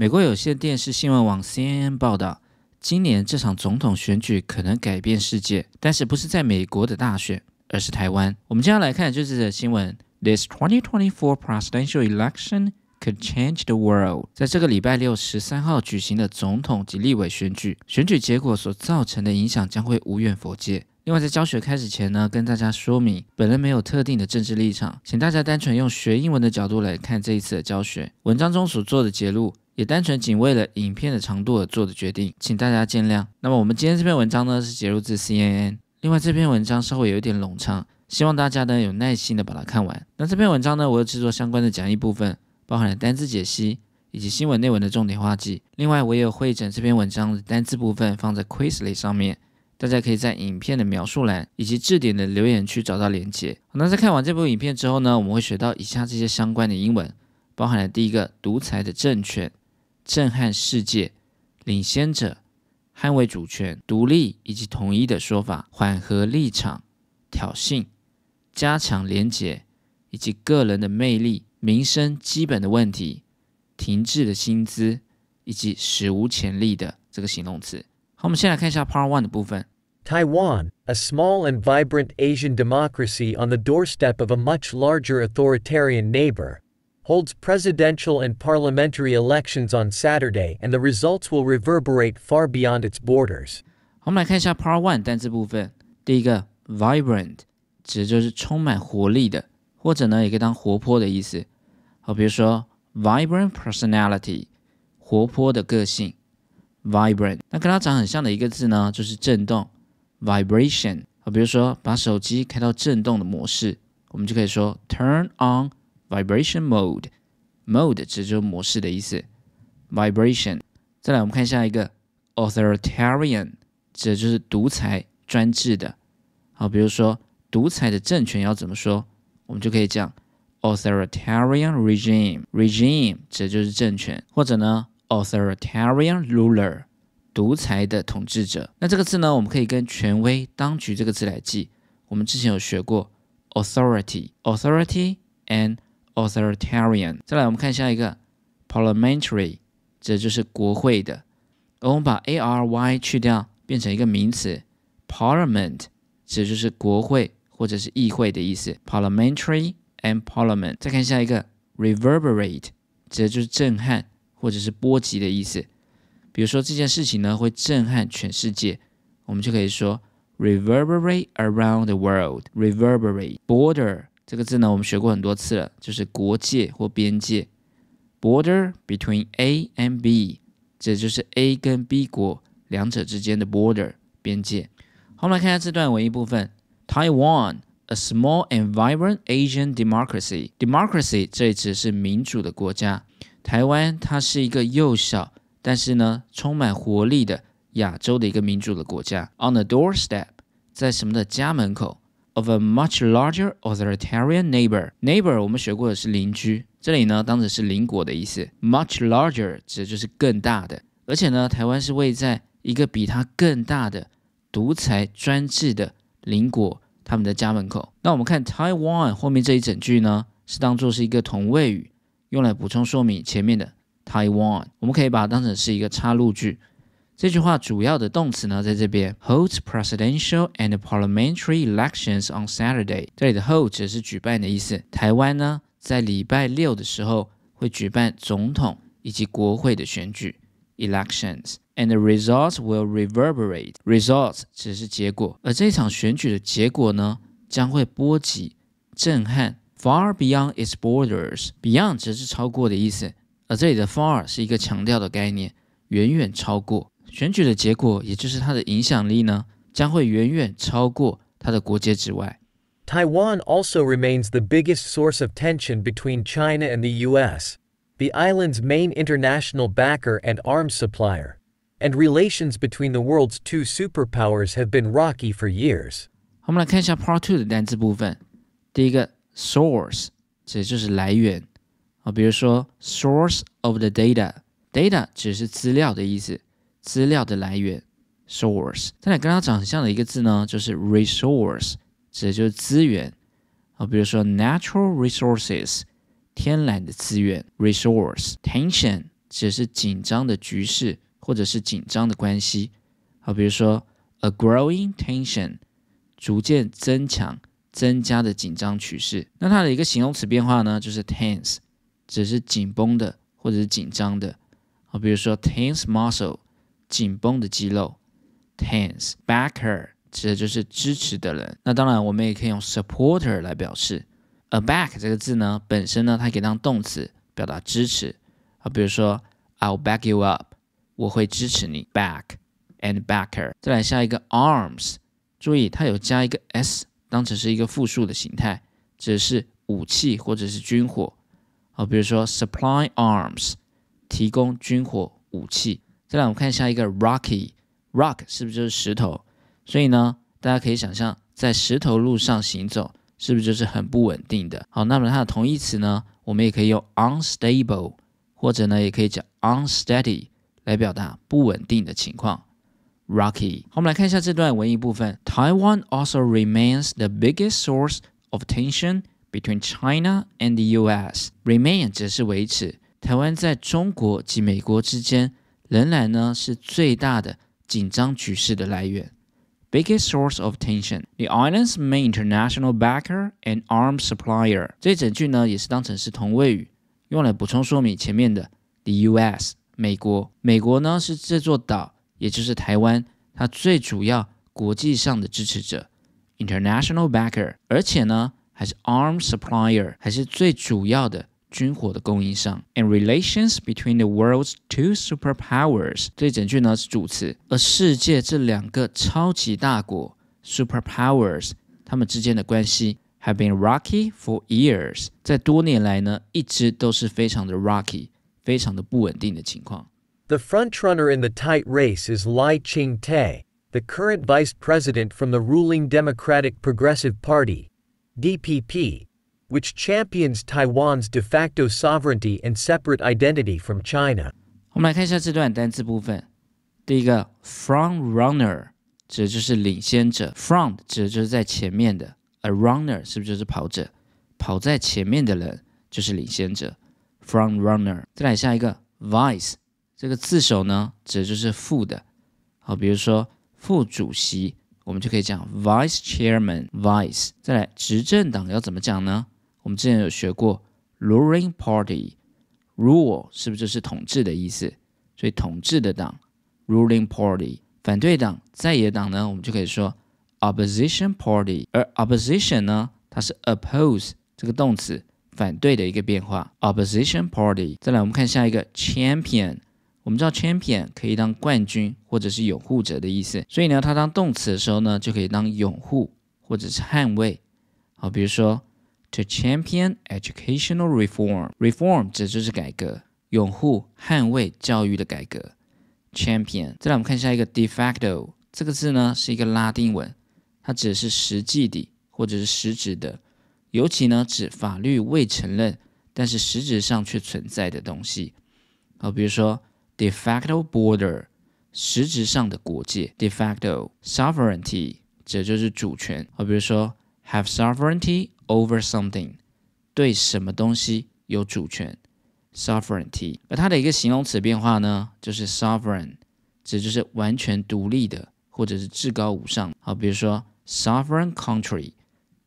美国有线电视新闻网 CNN 报道，今年这场总统选举可能改变世界，但是不是在美国的大选，而是台湾。我们接下来看就是这则新闻：This 2024 presidential election could change the world。在这个礼拜六十三号举行的总统及立委选举，选举结果所造成的影响将会无远佛界。另外，在教学开始前呢，跟大家说明，本人没有特定的政治立场，请大家单纯用学英文的角度来看这一次的教学。文章中所做的节录，也单纯仅为了影片的长度而做的决定，请大家见谅。那么，我们今天这篇文章呢，是节录自 CNN。另外，这篇文章稍微有一点冗长，希望大家呢有耐心的把它看完。那这篇文章呢，我有制作相关的讲义部分，包含了单字解析以及新闻内文的重点画记。另外，我也有会诊这篇文章的单字部分放在 Quizlet 上面。大家可以在影片的描述栏以及置顶的留言区找到连接。那在看完这部影片之后呢，我们会学到以下这些相关的英文，包含了第一个独裁的政权、震撼世界、领先者、捍卫主权、独立以及统一的说法、缓和立场、挑衅、加强连结以及个人的魅力、民生基本的问题、停滞的薪资以及史无前例的这个形容词。好，我们先来看一下 Part One 的部分。Taiwan, a small and vibrant Asian democracy on the doorstep of a much larger authoritarian neighbor, holds presidential and parliamentary elections on Saturday, and the results will reverberate far beyond its borders. 我们来看一下 Part One 单字部分。第一个 vibrant 指的就是充满活力的，或者呢也可以当活泼的意思。好，比如说 vibrant personality，活泼的个性。vibrant，那跟它长很像的一个字呢，就是震动，vibration。啊，比如说把手机开到震动的模式，我们就可以说 turn on Vibration mode。mode 指就是模式的意思，vibration。再来，我们看下一个 authoritarian，指的就是独裁、专制的。好，比如说独裁的政权要怎么说，我们就可以讲 authoritarian regime。regime 指的就是政权，或者呢？authoritarian ruler，独裁的统治者。那这个字呢，我们可以跟权威、当局这个字来记。我们之前有学过 authority，authority and authoritarian。再来，我们看下一个 parliamentary，这就是国会的。而我们把 a r y 去掉，变成一个名词 parliament，指就是国会或者是议会的意思。parliamentary and parliament。再看下一个 reverberate，指的就是震撼。或者是波及的意思，比如说这件事情呢会震撼全世界，我们就可以说 reverberate around the world。reverberate border 这个字呢我们学过很多次了，就是国界或边界。border between A and B，这就是 A 跟 B 国两者之间的 border 边界。好，我们来看一下这段文艺部分。Taiwan, a small and vibrant Asian democracy. Democracy 这一词是民主的国家。台湾它是一个幼小，但是呢充满活力的亚洲的一个民主的国家。On the doorstep，在什么的家门口？Of a much larger authoritarian neighbor。Neighbor 我们学过的是邻居，这里呢当的是邻国的意思。Much larger 指的就是更大的，而且呢台湾是位在一个比它更大的独裁专制的邻国他们的家门口。那我们看 Taiwan 后面这一整句呢，是当做是一个同位语。用来补充说明前面的 Taiwan，我们可以把它当成是一个插入句。这句话主要的动词呢，在这边 holds presidential and parliamentary elections on Saturday。这里的 hold 指的是举办的意思。台湾呢，在礼拜六的时候会举办总统以及国会的选举 elections，and the results will reverberate。results 指的是结果，而这场选举的结果呢，将会波及、震撼。Far beyond its borders，beyond 只是超过的意思，而这里的 far 是一个强调的概念，远远超过选举的结果，也就是它的影响力呢，将会远远超过它的国界之外。Taiwan also remains the biggest source of tension between China and the U.S., the island's main international backer and arms supplier, and relations between the world's two superpowers have been rocky for years. 我们来看一下 Part Two 的单词部分，第一个。source 指就是来源啊，比如说 source of the data，data 只是资料的意思， 资料的来源 source。再来跟它长很像的一个字呢，就是 resource，指的就是资源啊，比如说 natural resources，天然的资源 resource。tension 指的是紧张的局势或者是紧张的关系。好，比如说 a growing tension，逐渐增强、增加的紧张趋势。那它的一个形容词变化呢，就是 tense，只是紧绷的或者是紧张的。好，比如说 tense muscle，紧绷的肌肉；tense backer，指的就是支持的人。那当然，我们也可以用 supporter 来表示。a back 这个字呢，本身呢，它可以当动词表达支持。啊，比如说 I'll back you up，我会支持你。back and backer。再来下一个 arms，注意它有加一个 s，当成是一个复数的形态，指的是武器或者是军火。好，比如说 supply arms，提供军火武器。再来我们看一下一个 rocky，rock 是不是就是石头？所以呢，大家可以想象在石头路上行走。是不是就是很不稳定的？好，那么它的同义词呢？我们也可以用 unstable，或者呢，也可以讲 unsteady 来表达不稳定的情况。Rocky。好，我们来看一下这段文艺部分。Taiwan also remains the biggest source of tension between China and the U.S. Remain 则是维持。台湾在中国及美国之间仍然呢是最大的紧张局势的来源。biggest source of tension, the island's main international backer and arms supplier。这整句呢也是当成是同位语，用来补充说明前面的 the U.S. 美国。美国呢是这座岛，也就是台湾，它最主要国际上的支持者，international backer，而且呢还是 arms supplier，还是最主要的军火的供应商，and relations between the world's two superpowers。这整句呢是主词，而世界这两个超级大国 superpowers，它们之间的关系 have been rocky for years。在多年来呢，一直都是非常的 rocky，非常的不稳定的情况。The frontrunner in the tight race is Lai Ching-te, the current vice president from the ruling Democratic Progressive Party, DPP which champions Taiwan's de facto sovereignty and separate identity from China. 我们来看一下这段单词部分。第一个，front runner 指的就是领先者，front 指的就是在前面的，a runner 是不是就是跑者？跑在前面的人就是领先者，front runner。再来下一个，vice 这个字首呢，指的就是副的。好，比如说副主席，我们就可以讲 vice chairman，vice。再来，执政党要怎么讲呢？ 我们之前有学过 ruling party，rule 是不是就是统治的意思？所以统治的党 ruling party，反对党在野党呢，我们就可以说 opposition party。而 opposition 呢，它是 oppose 这个动词反对的一个变化 opposition party。再来我们看下一个 champion，我们知道 champion 可以当冠军或者是拥护者的意思，所以呢，它当动词的时候呢，就可以当拥护或者是捍卫。好，比如说。To champion educational reform, reform 指就是改革，拥护、捍卫教育的改革。Champion。再来，我们看一下一个 de facto 这个字呢，是一个拉丁文，它指的是实际的或者是实质的，尤其呢指法律未承认，但是实质上却存在的东西。好，比如说 de facto border，实质上的国界。De facto sovereignty 指就是主权。好，比如说 have sovereignty。Over something，对什么东西有主权，sovereignty。而它的一个形容词变化呢，就是 sovereign，指就是完全独立的或者是至高无上。好，比如说 sovereign country，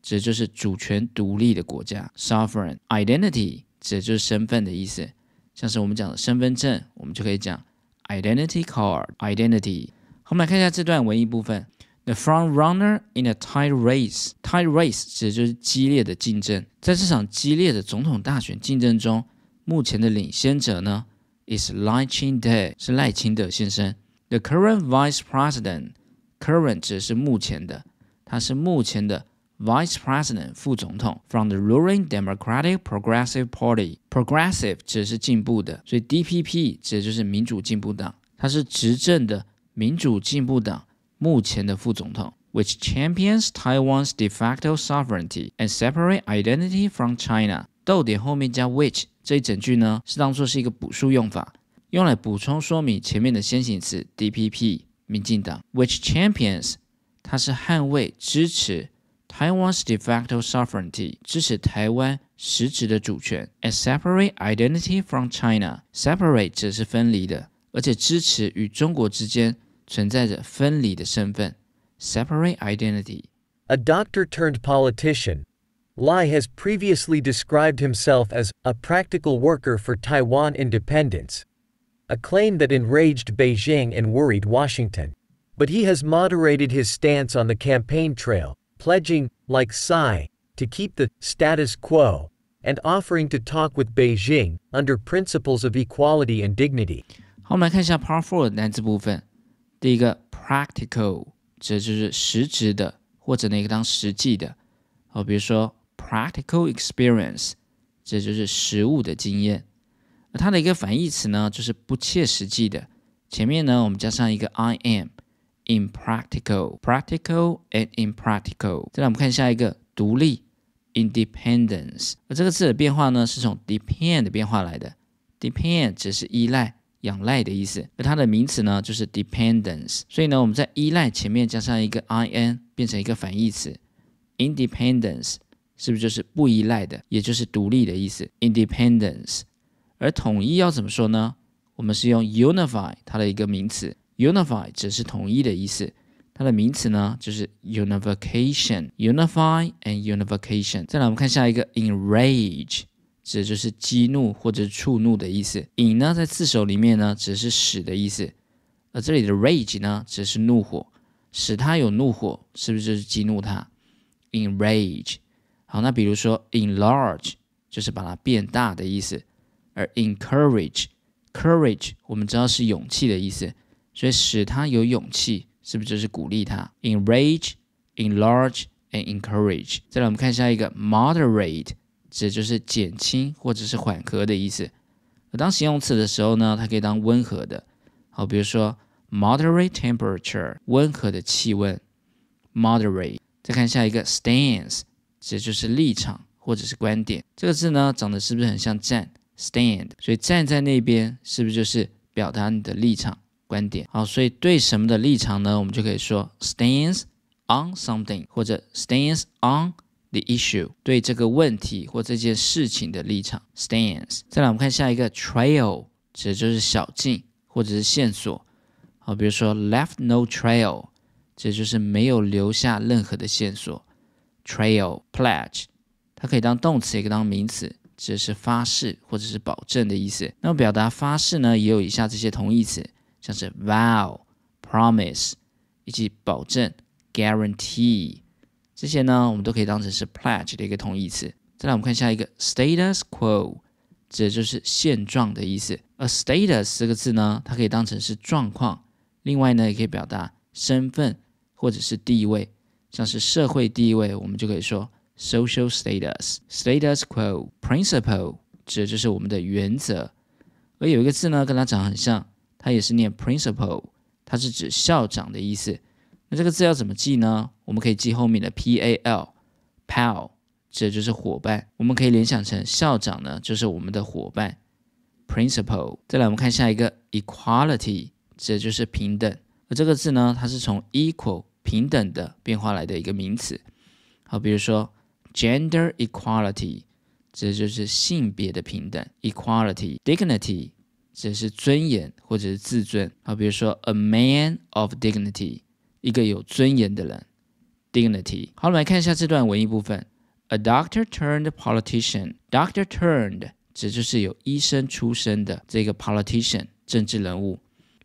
指就是主权独立的国家。sovereign identity 指就是身份的意思，像是我们讲的身份证，我们就可以讲 identity card identity。我们来看一下这段文艺部分。The front runner in a tight race. Tight race 指的就是激烈的竞争。在这场激烈的总统大选竞争中，目前的领先者呢，is Lai Ching-te，是赖清德先生。The current vice president. Current 指的是目前的，他是目前的 vice president 副总统。From the ruling Democratic Progressive Party. Progressive 指的是进步的，所以 DPP 指的就是民主进步党，它是执政的民主进步党。目前的副总统，which champions Taiwan's de facto sovereignty and separate identity from China。逗点后面加 which 这一整句呢，是当做是一个补数用法，用来补充说明前面的先行词 DPP 民进党，which champions 它是捍卫支持 Taiwan's de facto sovereignty 支持台湾实质的主权，and separate identity from China。separate 则是分离的，而且支持与中国之间存在着分离的身份，separate identity。A doctor turned politician, Lai has previously described himself as a practical worker for Taiwan independence, a claim that enraged Beijing and worried Washington. But he has moderated his stance on the campaign trail, pledging, like Tsai, to keep the status quo and offering to talk with Beijing under principles of equality and dignity. 好，我们来看一下 Part Four 的单词部分。 第一个 practical，这就是实质的或者那个当实际的。好，比如说 practical experience，这就是实物的经验。那它的一个反义词呢，就是不切实际的。前面呢，我们加上一个 I am，impractical，practical and impractical。再来，我们看下一个独立 independence。而这个字的变化呢，是从 depend 的变化来的。depend 只是依赖、仰赖的意思，而它的名词呢，就是 dependence。所以呢，我们在依赖前面加上一个 I n，变成一个反义词 independence。是不是就是不依赖的，也就是独立的意思？Independence。而统一要怎么说呢？我们是用 unify 它的一个名词，unify 只是统一的意思，它的名词呢就是 unification。Unify and unification。再来我们看下一个 enrage，指的就是激怒或者触怒的意思。引呢在字首里面呢只是使的意思，而这里的 rage 呢只是怒火，使他有怒火，是不是就是激怒他？enrage。好，那比如说 enlarge 就是把它变大的意思，而 encourage，courage 我们知道是勇气的意思，所以使他有勇气，是不是就是鼓励他？enrage，enlarge and encourage。再来我们看下一个 moderate，指就是减轻或者是缓和的意思。当形容词的时候呢，它可以当温和的。好，比如说 moderate temperature，温和的气温，moderate。再看下一个 stance。这就是立场或者是观点。这个字呢，长得是不是很像站？stand，所以站在那边是不是就是表达你的立场、观点？好，所以对什么的立场呢？我们就可以说 stands on something，或者 stands on the issue，对这个问题或这件事情的立场。stands。再来，我们看下一个 trail，指的就是小径或者是线索。好，比如说 left no trail，这就是没有留下任何的线索。Trail pledge，它可以当动词，也可以当名词，指的是发誓或者是保证的意思。那么表达发誓呢，也有以下这些同义词，像是 vow、promise 以及保证 guarantee 这些呢，我们都可以当成是 pledge 的一个同义词。再来，我们看下一个 status quo，指的就是现状的意思。而 status 这个字呢，它可以当成是状况，另外呢，也可以表达身份或者是地位。像是社会地位，我们就可以说 social status。status quo principle 指的就是我们的原则。而有一个字呢，跟它长很像，它也是念 principal，它是指校长的意思。这个字要怎么记呢？我们可以记后面的 p a l，pal 指的就是伙伴。我们可以联想成校长呢，就是我们的伙伴 principle。再来，我们看下一个 equality，指的就是平等。而这个字呢，它是从 equal。平等的变化来的一个名词，好，比如说 gender equality，这就是性别的平等；equality dignity，这是尊严或者是自尊。好，比如说 a man of dignity，一个有尊严的人；dignity。好，我们来看一下这段文艺部分：a doctor turned politician，doctor turned，指就是有医生出身的这个 politician 政治人物。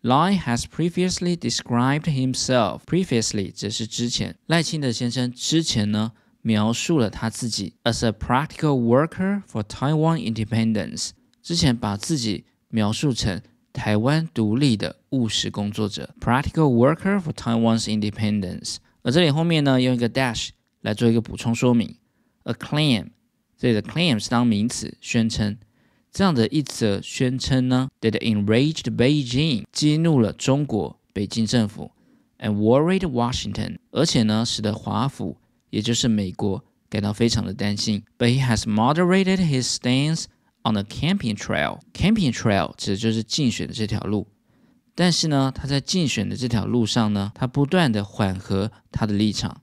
Lai has previously described himself. Previously 只是之前，赖清德先生之前呢描述了他自己 as a practical worker for Taiwan independence。之前把自己描述成台湾独立的务实工作者，practical worker for Taiwan's independence。而这里后面呢用一个 dash 来做一个补充说明，a claim，这里的 claim 是当名词，宣称。这样的一则宣称呢，that enraged Beijing，激怒了中国北京政府，and worried Washington，而且呢，使得华府，也就是美国，感到非常的担心。But he has moderated his stance on the campaign trail. Campaign trail 指的就是竞选的这条路。但是呢，他在竞选的这条路上呢，他不断的缓和他的立场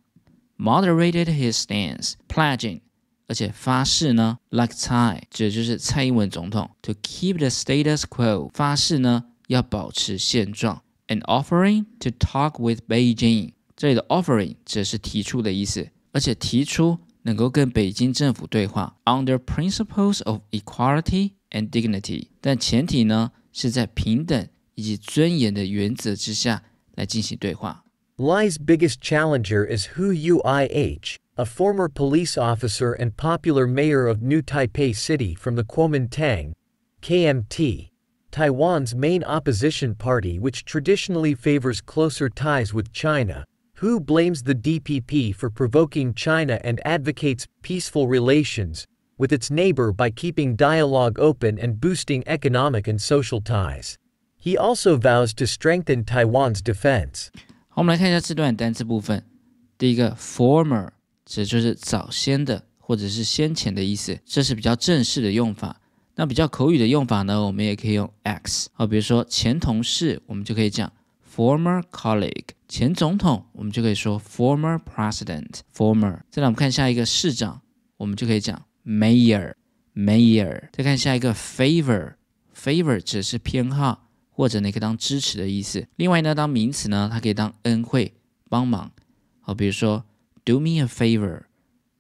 moderated his stance, pledging，而且发誓呢，like 蔡，这就是蔡英文总统，to keep the status quo，发誓呢要保持现状，and offering to talk with Beijing，这里的 offering 只是提出的意思，而且提出 能够跟北京政府对话，under principles of equality and dignity，但前提呢是在平等以及尊严的原则之下来进行对话。Lai's biggest challenger is Hu Uih, a former police officer and popular mayor of New Taipei City from the Kuomintang, KMT, Taiwan's main opposition party which traditionally favors closer ties with China. Hu blames the DPP for provoking China and advocates peaceful relations with its neighbor by keeping dialogue open and boosting economic and social ties. He also vows to strengthen Taiwan's defense. 好，我们来看一下这段单词部分。第一个，former 指就是早先的或者是先前的意思，这是比较正式的用法。那比较口语的用法呢，我们也可以用 x。好，比如说前同事，我们就可以讲 former colleague；前总统，我们就可以说 former president。former。再来，我们看下一个市长，我们就可以讲 mayor。mayor。再看下一个 favor。favor 指是偏好。或者呢，可以当支持的意思。另外呢，当名词呢，它可以当恩惠、帮忙。好，比如说，do me a favor，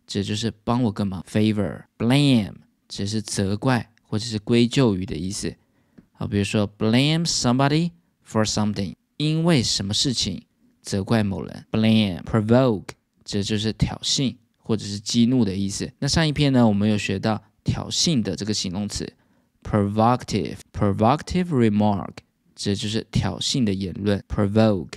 指就是帮我个忙。favor，blame，指是责怪或者是归咎于的意思。好，比如说，blame somebody for something，因为什么事情责怪某人。blame，provoke，指就是挑衅或者是激怒的意思。那上一篇呢，我们有学到挑衅的这个形容词，provocative，provocative remark。这就是挑衅的言论，provoke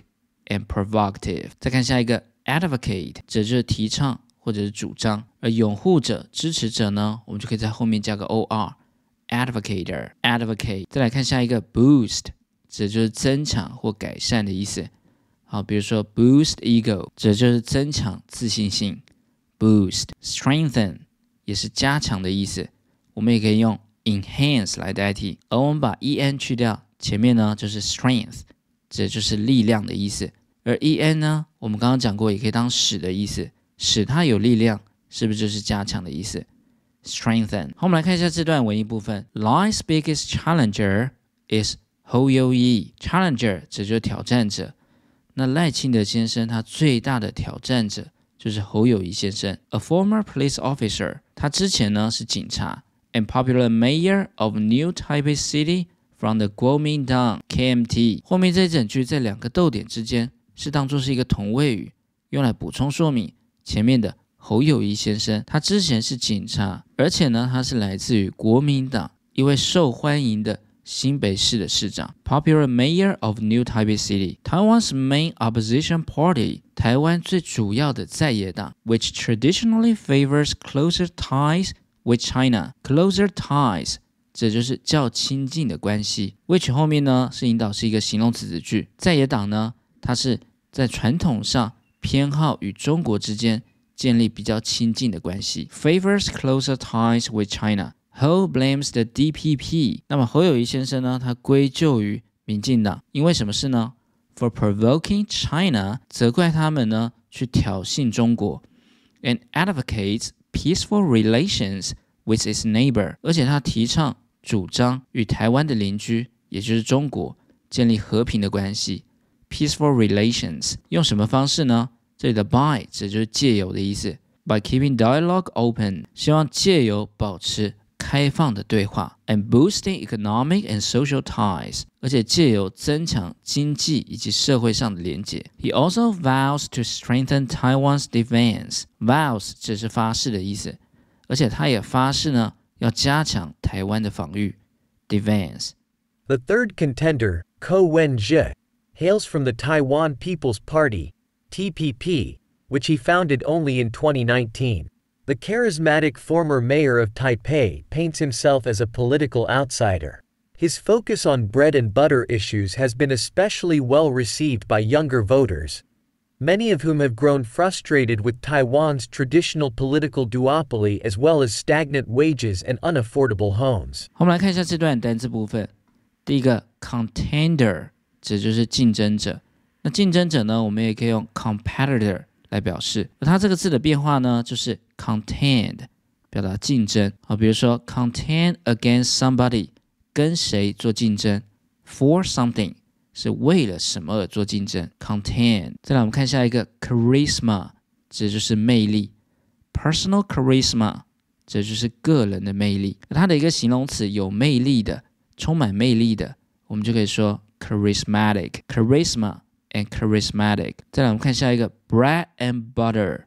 and provocative。再看下一个，advocate，这就是提倡或者是主张。而拥护者、支持者呢，我们就可以在后面加个 or，advocator，advocate。再来看下一个，boost，这就是增强或改善的意思。好，比如说 boost ego，这就是增强自信心。boost，strengthen 也是加强的意思，我们也可以用 enhance 来代替。而我们把 en 去掉。前面呢就是 strength，这就是力量的意思。而 e n 呢，我们刚刚讲过，也可以当使的意思，使它有力量，是不是就是加强的意思？strengthen。好，我们来看一下这段文艺部分。Life's biggest challenger is 侯友谊。Challenger 指就是挑战者。那赖清德先生他最大的挑战者就是侯友谊先生，a former police officer。他之前呢是警察，and popular mayor of New Taipei City。From the Kuomintang KMT，后面这一整句在两个逗点之间是当做是一个同位语，用来补充说明前面的侯友谊先生，他之前是警察，而且呢他是来自于国民党一位受欢迎的新北市的市长，Popular Mayor of New Taipei City，Taiwan's main opposition party，台湾最主要的在野党，which traditionally favors closer ties with China，closer ties。这就是较亲近的关系。which 后面呢是引导是一个形容词子句。在野党呢，它是在传统上偏好与中国之间建立比较亲近的关系。Favors closer ties with China. Ho blames the DPP. 那么侯友谊先生呢，他归咎于民进党，因为什么事呢？For provoking China，责怪他们呢去挑衅中国，and advocates peaceful relations with its neighbor。而且他提倡。主张与台湾的邻居，也就是中国，建立和平的关系，peaceful relations。用什么方式呢？这里的 by 指就是借由的意思，by keeping dialogue open，希望借由保持开放的对话，and boosting economic and social ties，而且借由增强经济以及社会上的连结。He also vows to strengthen Taiwan's defense。vows 只是发誓的意思，而且他也发誓呢。要加强台湾的防御 defense. The third contender, Ko Wen-je, hails from the Taiwan People's Party, TPP, which he founded only in 2019. The charismatic former mayor of Taipei paints himself as a political outsider. His focus on bread and butter issues has been especially well received by younger voters, many of whom have grown frustrated with Taiwan's traditional political duopoly as well as stagnant wages and unaffordable homes. 我们来看一下这段单词部分。第一个 contender 指就是竞争者，那竞争者呢，我们也可以用 competitor 来表示。而它这个字的变化呢，就是 contend，表达竞争。好，比如说 contend against somebody，跟谁做竞争？For something 是为了什么而做竞争？contend。再来，我们看下一个 charisma，指就是魅力，personal charisma。这就是个人的魅力。它的一个形容词有魅力的、充满魅力的，我们就可以说 charismatic，charisma and charismatic。再来，我们看下一个 bread and butter，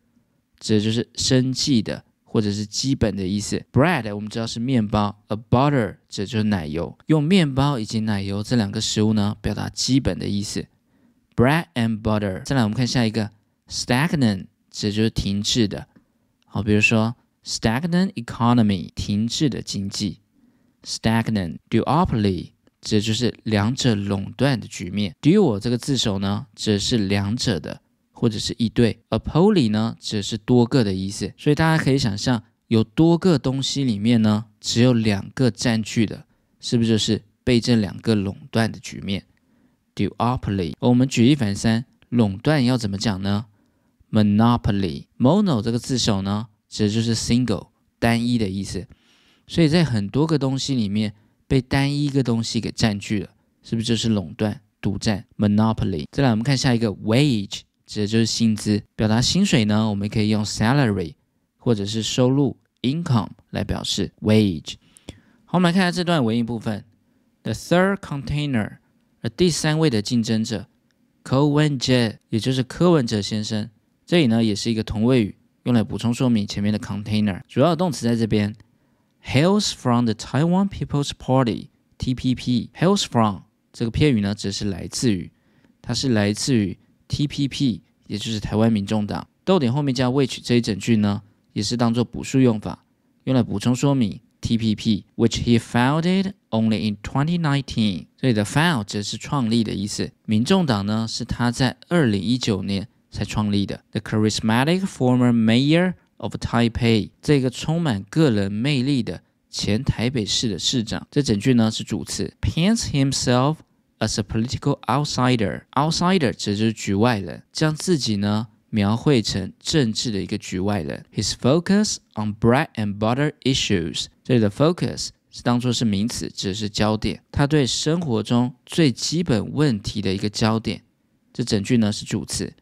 指的就是生计的或者是基本的意思。bread 我们知道是面包，a butter 指的就是奶油。用面包以及奶油这两个食物呢，表达基本的意思。bread and butter。再来，我们看下一个 stagnant，指的就是停滞的。好，比如说。Stagnant economy，停滞的经济。Stagnant duopoly，指的就是两者垄断的局面。Duo 这个字首呢，指的是两者的或者是一对。A poly 呢，指的是多个的意思。所以大家可以想象，有多个东西里面呢，只有两个占据的，是不是就是被这两个垄断的局面？Duopoly。我们举一反三，垄断要怎么讲呢？Monopoly。Mono 这个字首呢？指的就是 single 单一的意思，所以在很多个东西里面被单一一个东西给占据了，是不是就是垄断、独占 （monopoly）？再来，我们看下一个 wage，指的就是薪资。表达薪水呢，我们可以用 salary 或者是收入 （income） 来表示 wage。好，我们来看下这段文艺部分：The third container，而第三位的竞争者 c o w e n J，也就是柯文哲先生。这里呢，也是一个同位语。用来补充说明前面的 container，主要的动词在这边，hails from the Taiwan People's Party（TPP）。hails from 这个片语呢，指是来自于，它是来自于 TPP，也就是台湾民众党。逗点后面加 which 这一整句呢，也是当做补数用法，用来补充说明 TPP，which he founded only in 2019。这里的 found 指是创立的意思，民众党呢是他在二零一九年。才创立的。The charismatic former mayor of Taipei，这个充满个人魅力的前台北市的市长。这整句呢是主词，paints himself as a political outsider。outsider 指的就是局外人，将自己呢描绘成政治的一个局外人。His focus on bread and butter issues，这里的 focus 是当做是名词，指的是焦点。他对生活中最基本问题的一个焦点。这整句呢是主词。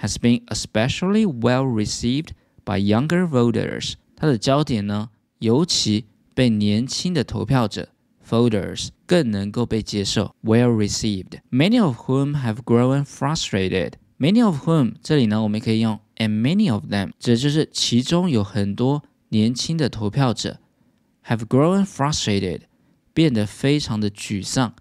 has been especially well received by younger voters。它的焦点呢，尤其被年轻的投票者 voters 更能够被接受，well received。Many of whom have grown frustrated。Many of whom 这里呢，我们可以用 and many of them，指的就是其中有很多年轻的投票者 have grown frustrated，变得非常的沮丧。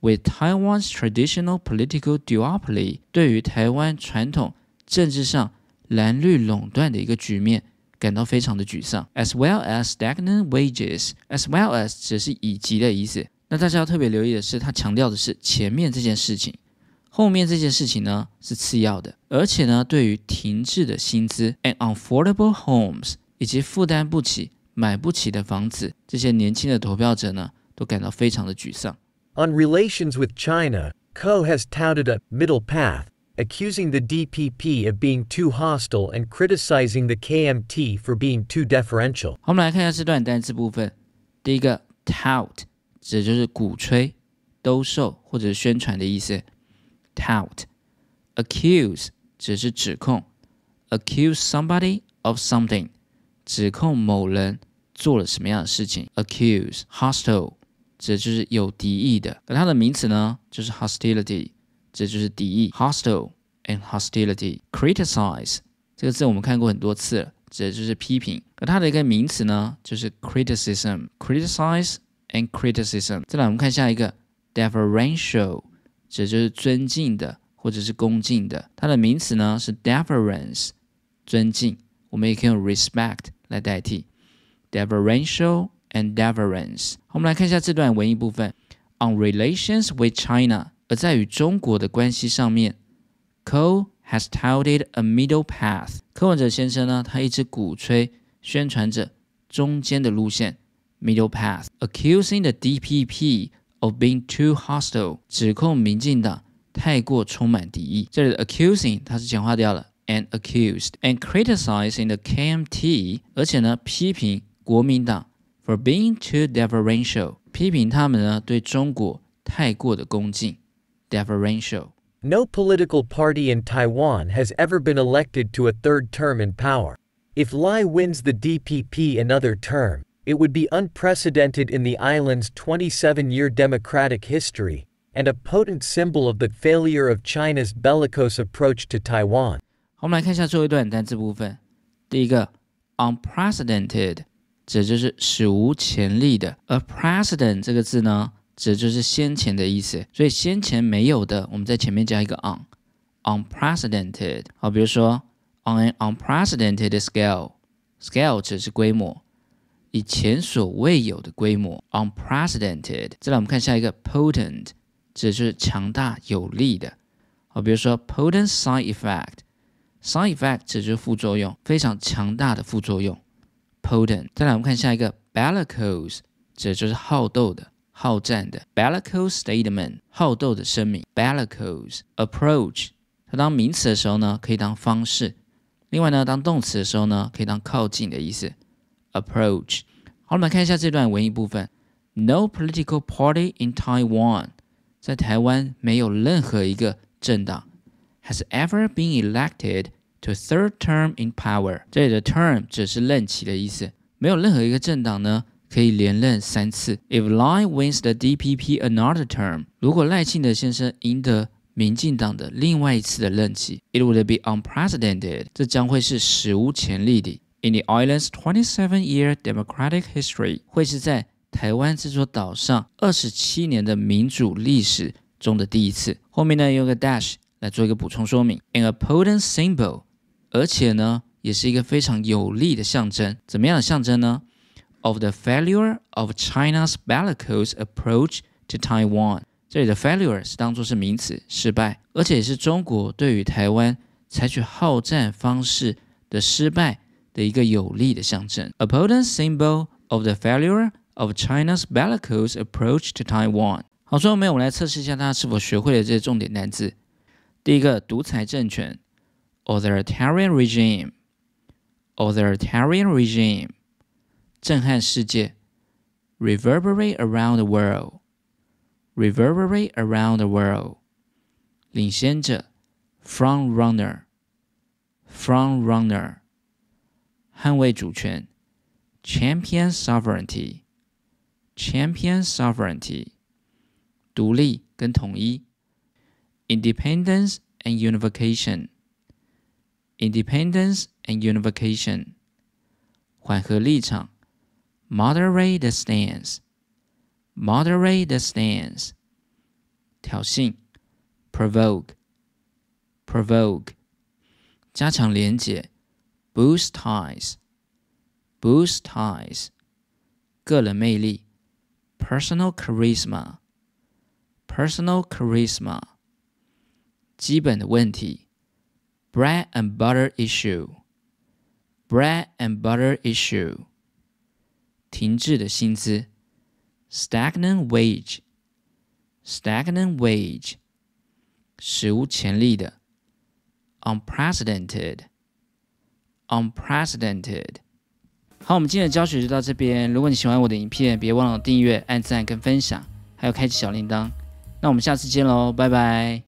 With Taiwan's traditional political duopoly，对于台湾传统政治上 蓝绿垄断的一个局面感到非常的沮丧。As well as stagnant wages，as well as 只是以及的意思。那大家要特别留意的是，他强调的是前面这件事情，后面这件事情呢是次要的。而且呢，对于停滞的薪资 and unaffordable homes，以及负担不起、买不起的房子，这些年轻的投票者呢都感到非常的沮丧。On relations with China, Ko has touted a middle path, accusing the DPP of being too hostile and criticizing the KMT for being too deferential. 好，我们来看一下这段单词部分。第一个 tout 指的就是鼓吹、兜售或者宣传的意思。tout accuse 指是指控，accuse somebody of something 指控某人做了什么样的事情。accuse hostile 指就是有敌意的，而它的名词呢就是 hostility， 这就是敌意 hostile and hostility。criticize 这个字我们看过很多次了，指的就是批评，而它的一个名词呢就是 criticism，criticize and criticism。再来我们看下一个 deferential，指的就是尊敬的或者是恭敬的，它的名词呢是 deference，尊敬，我们也可以用 respect 来代替 deferential。and deference。我们来看一下这段文艺部分。On relations with China，而在与中国的关系上面，Ko has touted a middle path。柯文哲先生呢，他一直鼓吹、宣传着中间的路线 （middle path），accusing the DPP of being too hostile，指控民进党太过充满敌意。这里的 accusing 它是简化掉了 and accused and criticizing the KMT，而且呢批评国民党 for being too deferential，批评他们呢对中国太过的恭敬 deferential。 No political party in Taiwan has ever been elected to a third term in power. If Lai wins the DPP another term, it would be unprecedented in the island's 27 year democratic history, and a potent symbol of the failure of China's bellicose approach to Taiwan. 好我们来看一下最后一段单词部分。第一个，unprecedented，指就是史无前例的。而 precedent 这个字呢， 指就是先前的意思，所以先前没有的，我们在前面加一个 on，unprecedented。好，比如说 on an unprecedented scale，scale 指的是规模，以前所未有的规模，unprecedented。再来我们看下一个 potent，指就是强大有力的。好，比如说 potent side effect。Side effect 指的就是副作用，非常强大的副作用，potent。再来，我们看下一个 bellicose，指的就是好斗的、好战的。bellicose statement，好斗的声明。bellicose approach，它当名词的时候呢，可以当方式；另外呢，当动词的时候呢，可以当靠近的意思。approach。好，我们来看一下这段文艺部分。No political party in Taiwan，在台湾没有任何一个政党。has ever been elected to third term in power。这里的 term 只是任期的意思，没有任何一个政党呢可以连任三次。If Lai wins the DPP another term，如果赖清德先生赢得民进党的另外一次的任期，it would be unprecedented，这将会是史无前例的。In the island's 27-year democratic history，会是在台湾这座岛上二十七年的民主历史中的第一次。后面呢用个 dash。来做一个补充说明，an a potent symbol，而且呢，也是一个非常有力的象征。怎么样的象征呢 ？Of the failure of China's bellicose approach to Taiwan。这里的 failure 是当做是名词，失败，而且也是中国对于台湾采取好战方式的失败的一个有力的象征。A potent symbol of the failure of China's bellicose approach to Taiwan。好，最后面我们来测试一下大家是否学会了这些重点单词。第一个，独裁政权，authoritarian regime，authoritarian regime， 震撼世界，reverberate around the world，reverberate around the world，领先者，front runner，front runner，捍卫主权，champion sovereignty，champion sovereignty，独立跟统一。independence and unification. Independence and unification. 缓和立场 moderate the stance. Moderate the stance. 挑衅 provoke. Provoke. 加强连结 boost ties. Boost ties. 个人魅力 personal charisma. Personal charisma. 基本的问题，bread and butter issue，bread and butter issue， 停滞的薪资，stagnant wage，stagnant wage，史无前例的，unprecedented，unprecedented。好，我们今天的教学就到这边。如果你喜欢我的影片，别忘了订阅、按赞跟分享，还有开启小铃铛。那我们下次见喽，拜拜。